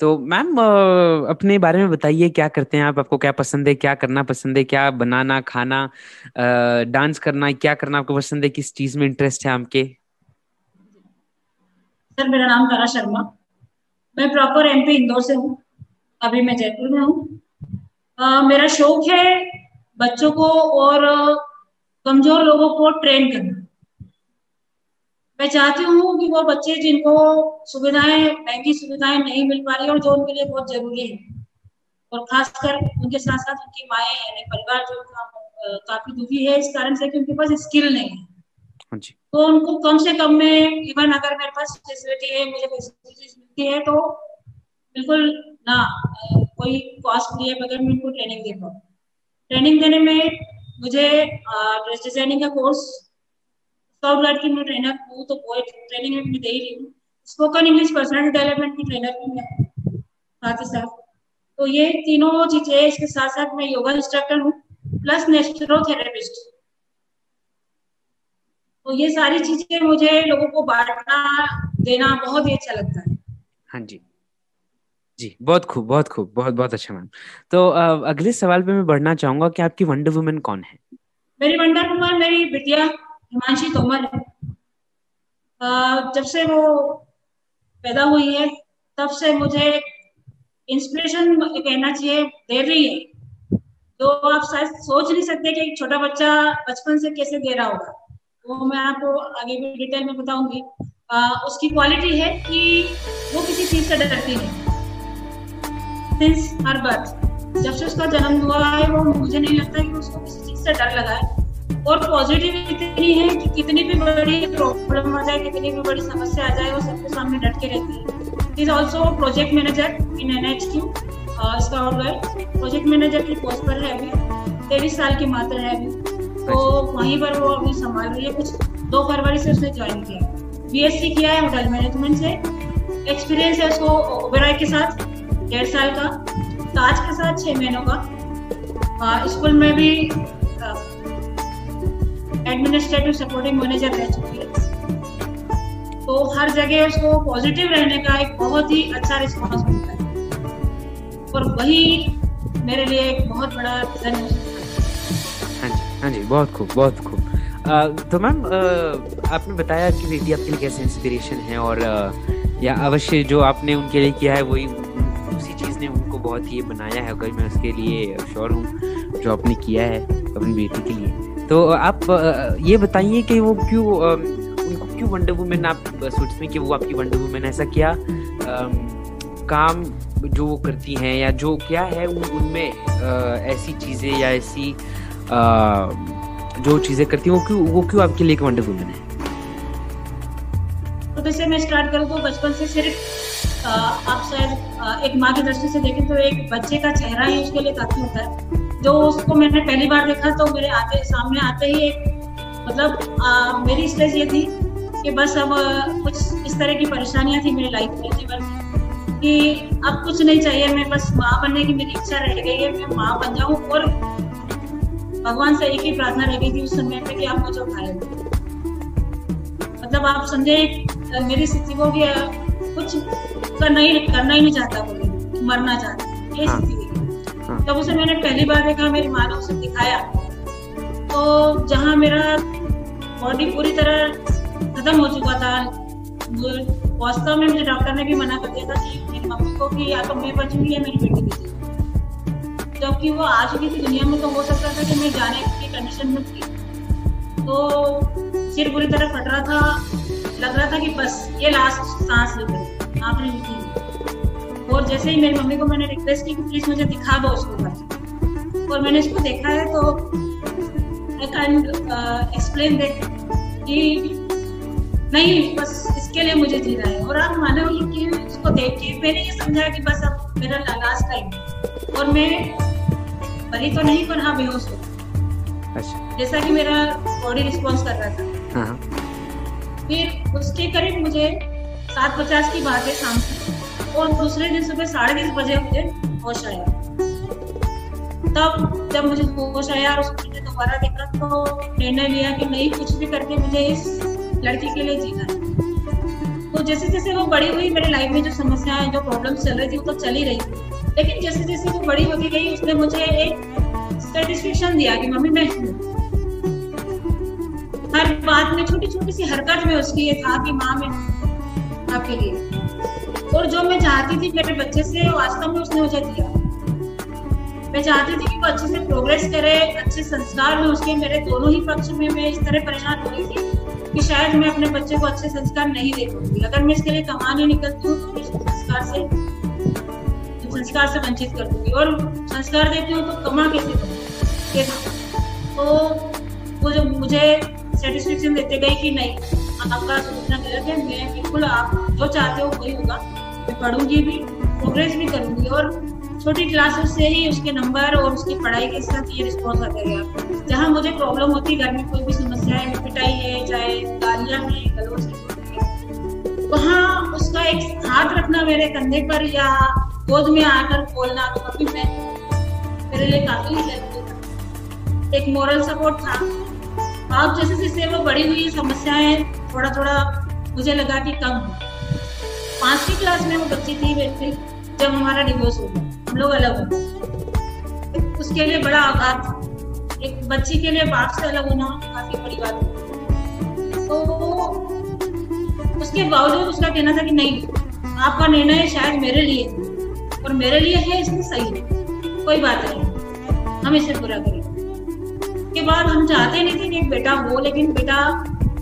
तो मैम अपने बारे में बताइए, क्या करते हैं आप? आपको क्या पसंद है? क्या करना पसंद है? क्या बनाना, खाना डांस करना, क्या करना आपको पसंद है? किस चीज़ में इंटरेस्ट है आपके? सर, मेरा नाम तारा शर्मा। मैं प्रॉपर एमपी इंदौर से हूँ। अभी मैं जयपुर में हूँ। मेरा शौक है बच्चों को और कमज़ोर लोगों को ट्रेन करना। मैं चाहती हूँ कि वो बच्चे जिनको सुविधाएँ महँगी सुविधाएँ नहीं मिल पा रही और जो उनके लिए बहुत ज़रूरी है। और खासकर उनके साथ साथ उनकी माए यानी परिवार जो काफ़ी दुखी है इस कारण से कि उनके पास स्किल नहीं है। हाँ तो उनको कम से कम में इवन अगर मेरे पास फैसिलिटी है मुझे फैसिलिटीज़ मिलती है तो बिल्कुल ना कोई कॉस्ट नहीं है बगैर मैं उनको ट्रेनिंग दे पाऊँ। ट्रेनिंग देने में मुझे ड्रेस डिज़ाइनिंग का कोर्स स्काउट गार्ड की मैं ट्रेनर हूँ तो वो ट्रेनिंग मैं दे रही हूँ। स्पोकन इंग्लिश पर्सनल डेवलपमेंट की ट्रेनर भी मैं साथ ही साथ। तो ये तीनों चीज़ें इसके साथ साथ मैं योगा इंस्ट्रक्टर हूँ प्लस नेचुरोथेरेपिस्ट तो ये सारी चीज़ें मुझे लोगों को बांटना देना बहुत ही अच्छा लगता है। हाँ जी। जी बहुत खूब बहुत खूब बहुत बहुत अच्छा मैम। तो अगले सवाल पे मैं बढ़ना चाहूँगा कि आपकी वंडर वुमेन कौन है? मेरी वंडर वुमन मेरी बिटिया। हिमांशी तोमर। जब से वो पैदा हुई है, तब से मुझे इंस्पिरेशन कहना चाहिए, दे रही है। तो आप शायद सोच नहीं सकते कि एक छोटा बच्चा बचपन से कैसे दे रहा होगा। वो मैं आपको आगे भी डिटेल में बताऊँगी। उसकी क्वालिटी है कि वो किसी चीज़ से डरती नहीं सिंस हर बर्थ जब से उसका जन्म हुआ है, वो मुझे नहीं लगता कि उसको किसी चीज़ से डर लगा है। और पॉजिटिव इतनी है कि कितनी भी बड़ी प्रॉब्लम आ जाए कितनी भी बड़ी समस्या आ जाए वो सबके सामने डट के रहती है। Is also project manager in N H Q scout project manager की पोस्ट पर है अभी। तेईस साल की मात्र है अभी। तो वहीं पर वो अभी संभाल रही है। कुछ दो फरवरी से उसने ज्वाइन किया बीएससी किया है होटल मैनेजमेंट से। एक्सपीरियंस है उसको ओबेरॉय के साथ डेढ़ साल का। ताज के साथ छह महीनों का। स्कूल में भी एडमिनिस्ट्रेटिव सपोर्टिंग मैनेजर रह चुकी है। तो हर जगह उसको पॉजिटिव रहने का एक बहुत ही अच्छा रिस्पॉन्स मिलता है। और वही मेरे लिए एक बहुत बड़ा रीजन हाँ। हाँ जी बहुत खूब बहुत खूब। तो मैम आपने बताया कि बेटी आपके लिए कैसे इंस्पिरेशन है और आ, या अवश्य जो आपने उनके लिए किया है वही उसी चीज़ ने उनको बहुत ही बनाया है। अगर मैं उसके लिए श्योर हूँ जो आपने किया है अपनी बेटी के लिए। तो आप ये बताइए कि वो क्यों उनको क्यों वंडर वुमेन आप सोचते हैं कि वो आपकी वंडर वुमेन ऐसा क्या काम जो वो करती हैं या जो, क्या है उनमें ऐसी चीज़ें या ऐसी जो चीज़ें करती हैं, वो क्यों वो क्यों आपके लिए वंडर वुमेन है? तो जैसे मैं स्टार्ट करूँ तो बचपन से सिर्फ़ आप शायद एक माँ की दृष्टि से देखें तो एक बच्चे का चेहरा ही उसके लिए काफ़ी होता है। जो उसको मैंने पहली बार देखा तो मेरे आते सामने आते ही एक मतलब आ, मेरी स्टेज ये थी कि बस अब कुछ इस तरह की परेशानियाँ थी मेरी लाइफ में जीवन में कि अब कुछ नहीं चाहिए मैं बस माँ बनने की मेरी इच्छा रह गई है मैं माँ बन जाऊँ और भगवान से एक ही प्रार्थना रह गई थी उस समय पे कि आप मुझे उठाए मतलब आप समझे मेरी स्थिति को भी कुछ करना ही करना ही नहीं चाहता मरना चाहता ये हाँ। स्थिति। जब उसे मैंने पहली बार देखा, मेरी माँ ने उसे दिखाया। तो जहाँ मेरा बॉडी पूरी तरह खत्म हो चुका था वास्तव में मुझे डॉक्टर ने भी मना कर दिया था मेरी मम्मी को कि या तो मैं बचूँगी या मेरी बेटी बचेगी जबकि वो आ चुकी थी दुनिया में तो हो सकता था कि मैं जाने की कंडीशन में थी। तो सिर पूरी तरह फट रहा था, लग रहा था कि बस ये लास्ट सांस लेकर आखिरी और जैसे ही मेरी मम्मी को मैंने रिक्वेस्ट की कि प्लीज़ मुझे दिखा दो उसको घर। और मैंने इसको देखा है तो आई कैन एक्सप्लेन दैट कि नहीं बस इसके लिए मुझे जीना है। और आप मानोगे कि उसको देख के मैंने ये समझा कि बस अब मेरा लास्ट टाइम और मैं भली तो नहीं पर हाँ बेहोश हो। अच्छा। जैसा कि मेरा बॉडी रिस्पॉन्स कर रहा था। हाँ, हाँ। फिर उसके करीब मुझे सात पचास की बात है शाम की और दूसरे दिन सुबह साढ़े दस बजे मुझे होश आया। तब जब मुझे होश आया और उसको मुझे दोबारा देखा तो निर्णय लिया कि नहीं, कुछ भी करके मुझे इस लड़की के लिए जीना है। तो जैसे जैसे वो बड़ी हुई, मेरी लाइफ में जो समस्याएँ, जो प्रॉब्लम्स चल रही थी, वो तो चल ही रही थी। लेकिन जैसे जैसे वो बड़ी होती गई, उसने मुझे एक सेटिस्फेक्शन दिया कि, मम्मी, मैं हूँ। हर बात में छोटी छोटी सी हरकत में उसकी ये था कि, माँ, मैं आपके लिए। और जो मैं चाहती थी मेरे बच्चे से वास्तव में उसने मुझे दिया। मैं चाहती थी कि वो अच्छे से प्रोग्रेस करे, अच्छे संस्कार में उसके, मेरे दोनों ही पक्ष में मैं इस तरह परेशान हो रही थी कि शायद मैं अपने बच्चे को अच्छे संस्कार नहीं दे पाऊँगी। अगर मैं इसके लिए कमाने निकलती हूँ तो संस्कार से संस्कार से वंचित कर दूँगी। और संस्कार देती हूँ तो कमा कैसे तो वो जो मुझे सेटिस्फेक्शन देते गए कि नहीं, आपका सोचना गलत है, मैं बिल्कुल आप जो चाहते हो वही होगा। मैं पढ़ूँगी भी प्रोग्रेस भी करूँगी और छोटी क्लासेस से ही उसके नंबर और उसकी पढ़ाई के साथ ये रिस्पॉन्स आता गया जहाँ मुझे प्रॉब्लम होती है घर में कोई भी समस्या है, पिटाई है, चाहे गालियाँ हैं गलों से वहाँ उसका एक हाथ रखना मेरे कंधे पर या गोद में आकर बोलना तो कभी मैं मेरे लिए काफ़ी एक मॉरल सपोर्ट था। अब जैसे जैसे वो बड़ी हुई समस्याएँ थोड़ा थोड़ा मुझे लगा कि कम पांचवी क्लास में वो बच्ची थी मेरे जब हमारा डिवोर्स हो गया। हम लोग अलग हो उसके लिए बड़ा आघात एक बच्ची के लिए बाप से अलग होना काफ़ी बड़ी बात है तो उसके बावजूद उसका कहना था कि नहीं, आपका निर्णय शायद मेरे लिए और मेरे लिए है इसमें सही है। कोई बात नहीं, हम इसे पूरा करें के बाद हम चाहते नहीं थे कि एक बेटा हो, लेकिन बेटा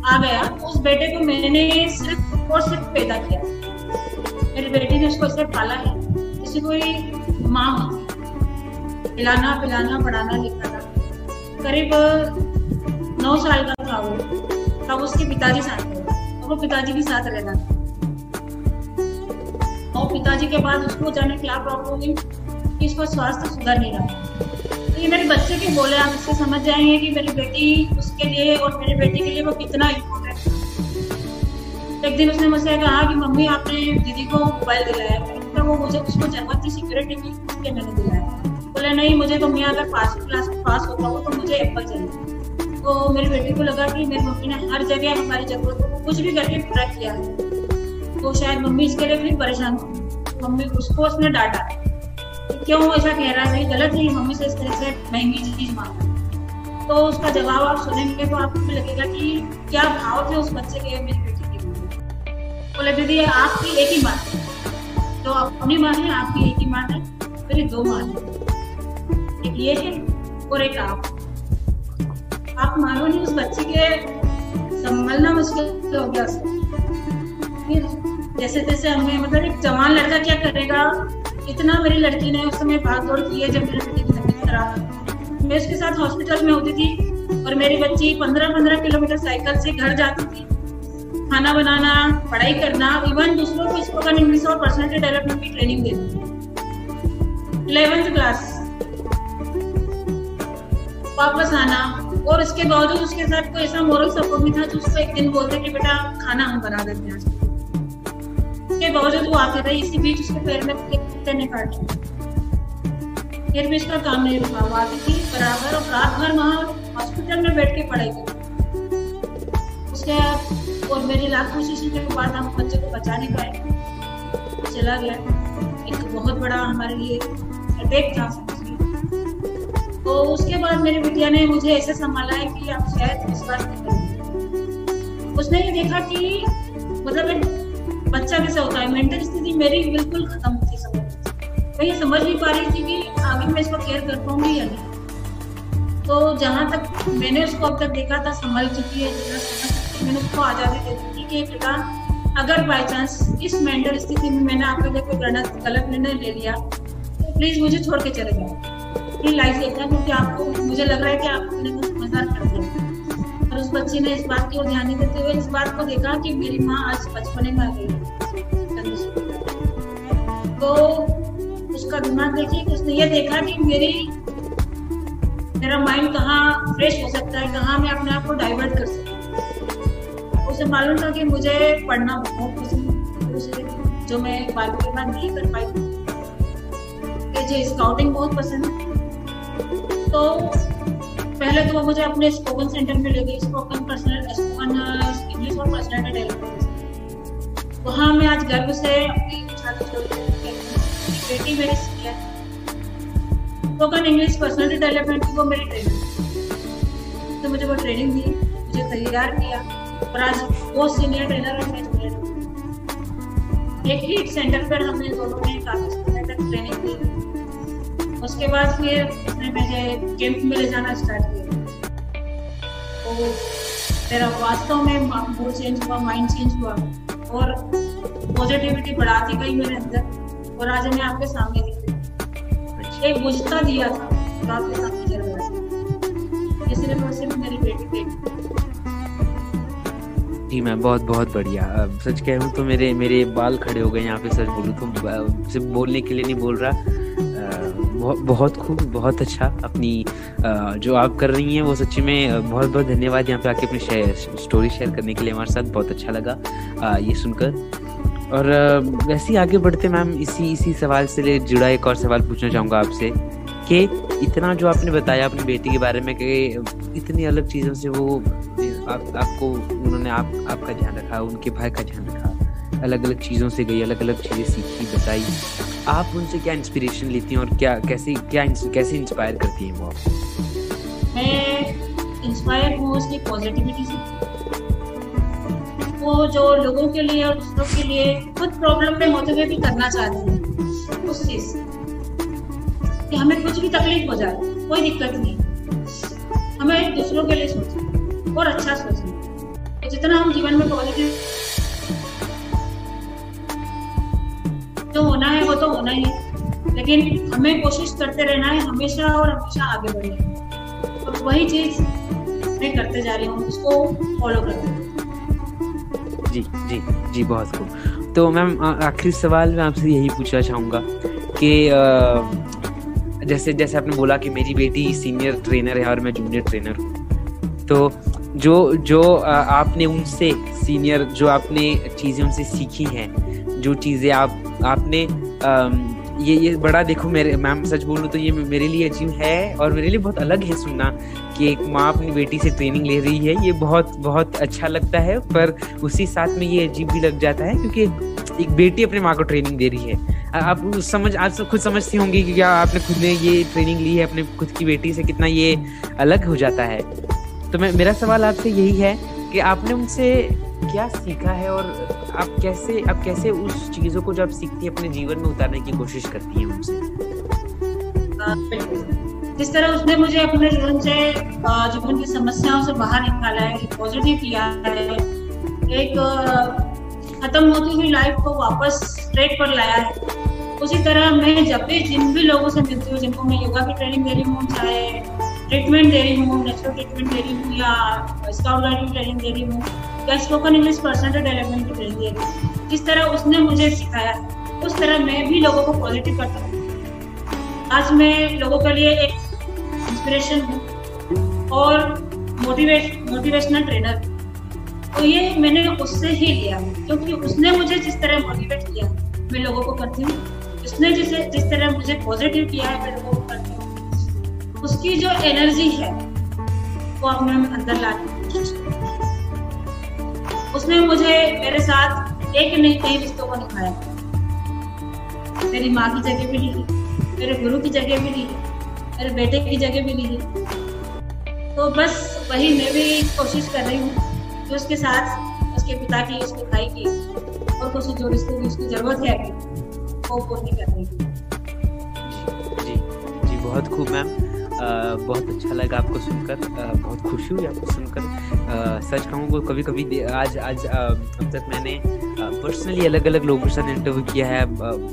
आ गया। उस बेटे को मैंने सिर्फ़ और सिर्फ़ पैदा किया। मेरी बेटी ने उसको सिर्फ़ पाला है। किसी कोई माँ होती खिलाना पिलाना, पढ़ाना, लिखाना। करीब नौ साल का था वो। तब उसके पिताजी साथ थे। और वो पिताजी के साथ रहता था। और पिताजी के बाद उसको जाने क्या प्रॉब्लम हुई? कि इसका स्वास्थ्य सुधर नहीं रहा। तो ये मेरे बच्चे के बोले आप इससे समझ जाएँगे कि मेरी बेटी उसके लिए और मेरी बेटी के लिए वो कितना एक दिन उसने मुझसे कहा कि मम्मी, आपने दीदी को मोबाइल दिलाया। तो वो मुझे उसको ज़रूरत थी सिक्योरिटी की इसलिए मैंने दिलाया। बोले, नहीं, मुझे तो मैं अगर पास क्लास में पास होता हूँ तो मुझे एप्पल चाहिए। तो मेरी बेटी को लगा कि मेरी मम्मी ने हर जगह हमारी जरूरतों को कुछ भी करके पूरा किया। तो शायद मम्मी इसके लिए भी परेशान हो मम्मी उसको, उसने डांटा। क्यों ऐसा कह रहा है? गलत है। मम्मी से इस तरह से महँगी चीज़ मांगा। तो उसका जवाब आप सुनेंगे तो आपको भी लगेगा कि क्या भाव थे उस बच्चे के मेरी बोले, दीदी आपकी एक ही बात है। तो अपनी माँ है, आपकी एक ही माँ है, मेरी दो माँ है। एक ये है और एक आप। आप मानो नहीं, उस बच्चे के संभलना मुश्किल हो गया फिर जैसे तैसे हमें मतलब एक जवान लड़का क्या करेगा? इतना मेरी लड़की ने उस समय भाग दौड़ की है, जब मेरी बेटी की तबीयत खराब मैं उसके साथ हॉस्पिटल में होती थी और मेरी बच्ची पंद्रह पंद्रह किलोमीटर साइकिल से घर जाती थी। खाना बनाना, पढ़ाई करना इवन दूसरों को स्पोकन इंग्लिश और पर्सनैलिटी डेवलपमेंट की ट्रेनिंग देना। इलेवेंथ क्लास वापस आना। और इसके बावजूद उसके साथ कोई ऐसा मोरल सपोर्ट नहीं था, जो उसको एक दिन बोलते कि, बेटा, खाना हम बना देते हैं उसके बावजूद वो आते रहे। इसी बीच उसके पैर में कुत्ते ने काट फिर भी इसका काम नहीं रुका। वो आती थी बराबर और रात भर वहाँ हॉस्पिटल में बैठ के पढ़ाई करती उसके और मेरी लाख कोशिश के बाद हम बच्चे को बचा नहीं पाए चला गया। एक बहुत बड़ा हमारे लिए अटैक था तो उसके बाद मेरी बिटिया ने मुझे ऐसे संभाला है कि आप शायद विश्वास नहीं उसने ये देखा कि मतलब बच्चा कैसे होता है। मेंटल स्थिति मेरी बिल्कुल खत्म होती समझ मैं ये समझ नहीं पा रही थी कि आगे मैं इसको केयर कर पाऊँगी या नहीं। तो जहाँ तक मैंने उसको अब तक देखा था, संभल चुकी है, जितना मैंने उसको आज़ादी दे दी थी कि बेटा अगर बाई चांस इस मेंटल स्थिति में मैंने आपके लिए कोई गलत गलत निर्णय ले लिया तो प्लीज़ मुझे छोड़ के चले जाओ। ये लाइफ देखना क्योंकि आपको, मुझे लग रहा है कि आप अपने को समझदार कर दिया और उस बच्ची ने इस बात की ओर ध्यान नहीं देते हुए इस बात को देखा कि मेरी माँ आज बचपने में आ गई। तो उसका दिमाग देखिए उसने ये देखा कि मेरी, मेरा माइंड कहाँ फ्रेश हो सकता है, कहाँ मैं अपने आप को डाइवर्ट कर सकता उसे मालूम था कि मुझे पढ़ना बहुत पसंद है जो मैं बारहवीं के बाद नहीं कर पाई। मुझे स्काउटिंग बहुत पसंद है। तो पहले तो वो मुझे अपने स्पोकन सेंटर में ले गई। स्पोकन पर्सनल स्पोकन इंग्लिश और पर्सनल डेवलपमेंट वहाँ मैं आज गर्व से अपनी बेटी मेरी senior spoken English personality development की वो मेरी ट्रेनिंग तो मुझे वो ट्रेनिंग दी मुझे तैयार किया। और आज वो सीनियर ट्रेनर और मैं जूनियर एक ही सेंटर पर हमने दोनों ने काफ़ी समय तक ट्रेनिंग दी उसके बाद फिर उसने मुझे कैंप में ले जाना स्टार्ट किया। तो मेरा वास्तव में मूड चेंज हुआ माइंड चेंज हुआ और पॉजिटिविटी बढ़ाती गई मेरे अंदर और आज मैं आपके सामने दिख रही एक बुझता दिया था तो आपके सामने जल रहा इसलिए मैं सिर्फ़ मेरी बेटी बेटी जी मैम बहुत बहुत बढ़िया। सच कहूँ तो मेरे मेरे बाल खड़े हो गए यहाँ पे सच बोलूँ तो। सिर्फ़ बोलने के लिए नहीं बोल रहा। बहुत बहुत खूब, बहुत अच्छा अपनी जो आप कर रही हैं, वो सच्ची में बहुत बहुत धन्यवाद यहाँ पे आके अपनी शेयर स्टोरी शेयर करने के लिए। हमारे साथ बहुत अच्छा लगा ये सुनकर। और वैसे ही आगे बढ़ते मैम, इसी इसी सवाल से जुड़ा एक और सवाल पूछना चाहूँगा आपसे, कि इतना जो आपने बताया अपनी बेटी के बारे में, कि इतनी अलग चीज़ों से वो आप, आपको उन्होंने आप, आपका ध्यान रखा, उनके भाई का ध्यान रखा अलग अलग चीज़ों से गई अलग अलग चीज़ें सीखी, बताई। आप उनसे क्या इंस्पिरेशन लेती हैं और क्या, कैसे क्या कैसे इंस्पायर करती हैं वो आपको? इंस्पायर हूँ उसकी पॉजिटिविटी से। वो जो लोगों के लिए और दूसरों के लिए खुद प्रॉब्लम में होते हुए भी करना चाहती है, उस चीज़ कि हमें कुछ भी तकलीफ़ हो जाए, कोई दिक्कत नहीं। हमें दूसरों के लिए सोचना। और अच्छा सोचना तो जितना हम जीवन में पॉजिटिव जो होना है, वो तो होना ही है। लेकिन हमें कोशिश करते रहना है, हमेशा और हमेशा आगे बढ़ना और वही चीज़ मैं करते जा रही हूँ, उसको फॉलो करते जी जी जी, बहुत खूब। तो मैम आखिरी सवाल मैं आपसे यही पूछना चाहूँगा कि जैसे जैसे आपने बोला कि मेरी बेटी सीनियर ट्रेनर है और मैं जूनियर ट्रेनर हूँ। तो जो जो आपने उनसे सीनियर जो आपने चीज़ें उनसे सीखी हैं, जो चीज़ें आप, आपने ये ये बड़ा देखो मेरे, मैम सच बोलूँ तो ये मेरे लिए अजीब है और मेरे लिए बहुत अलग है सुनना कि एक माँ अपनी बेटी से ट्रेनिंग ले रही है, ये बहुत बहुत अच्छा लगता है, पर उसी साथ में ये अजीब भी लग जाता है क्योंकि एक बेटी अपने माँ को ट्रेनिंग दे रही है। आप समझ, आप खुद समझती होंगी कि क्या आपने खुद ने ये ट्रेनिंग ली है, अपने खुद की बेटी से कितना ये अलग हो जाता है। तो मैं, मेरा सवाल आपसे यही है कि आपने उनसे क्या सीखा है और आप कैसे आप कैसे उस चीज़ों को जो आप सीखती है अपने जीवन में उतारने की कोशिश करती है उनसे? जिस तरह उसने मुझे अपने जीवन से जीवन की समस्याओं से बाहर निकाला है पॉजिटिव किया है, एक खत्म होती हुई लाइफ को वापस स्ट्रेट पर लाया है। उसी तरह मैं जब भी जिन भी लोगों से मिलती हूँ, जिनको मैं योगा की ट्रेनिंग दे रही हूँ चाहे ट्रीटमेंट दे रही हूँ नेचुरल ट्रीटमेंट दे रही हूँ, या स्काउट गाइड ट्रेनिंग दे रही हूँ, या स्पोकन इंग्लिश पर्सनल डेवलपमेंट की ट्रेनिंग दे रही हूँ। जिस तरह उसने मुझे सिखाया, उस तरह मैं भी लोगों को पॉजिटिव करता हूँ। आज मैं लोगों के लिए एक इंस्पिरेशन हूँ और मोटिवेट मोटिवेशनल ट्रेनर तो ये मैंने उससे ही लिया, क्योंकि उसने मुझे जिस तरह मोटिवेट किया, मैं लोगों को करती हूँ। उसने जिसे, जिस तरह मुझे पॉजिटिव किया है मैं लोगों को करती हूँ। उसकी जो एनर्जी है, वो अपने अंदर लाने की कोशिश उसने मुझे, मेरे साथ एक नहीं कई रिश्तों को निभाया मेरी माँ की जगह भी ली मेरे गुरु की जगह भी ली मेरे बेटे की जगह भी ली तो बस वही मैं भी कोशिश कर रही हूँ कि उसके साथ, उसके पिता की उसके भाई की, और कुछ जो रिश्ते की उसकी ज़रूरत है, वो पूरी करने की। जी जी, बहुत खूब, मैम। बहुत अच्छा लगा आपको सुनकर। बहुत खुशी हुई आपको सुनकर। सच कहूँ को कभी कभी आज आज अब तक मैंने पर्सनली अलग अलग लोगों के साथ इंटरव्यू किया है।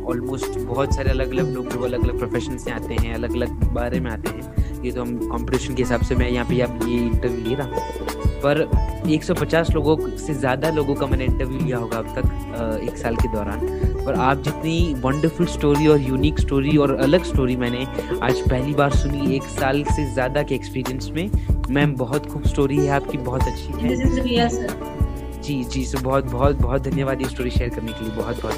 ऑलमोस्ट बहुत सारे अलग अलग लोग जो अलग अलग प्रोफेशन से आते हैं अलग अलग बारे में आते हैं। ये तो हम कंपटीशन के हिसाब से मैं यहाँ पे आप ये इंटरव्यू ले रहा हूँ। पर 150 लोगों से ज़्यादा लोगों का मैंने इंटरव्यू लिया होगा अब तक एक साल के दौरान। पर आप जितनी वंडरफुल स्टोरी और यूनिक स्टोरी और अलग स्टोरी मैंने आज पहली बार सुनी एक साल से ज़्यादा के एक्सपीरियंस में मैम बहुत खूब स्टोरी है आपकी बहुत अच्छी है। जी जी सो बहुत बहुत बहुत धन्यवाद ये स्टोरी शेयर करने के लिए बहुत बहुत।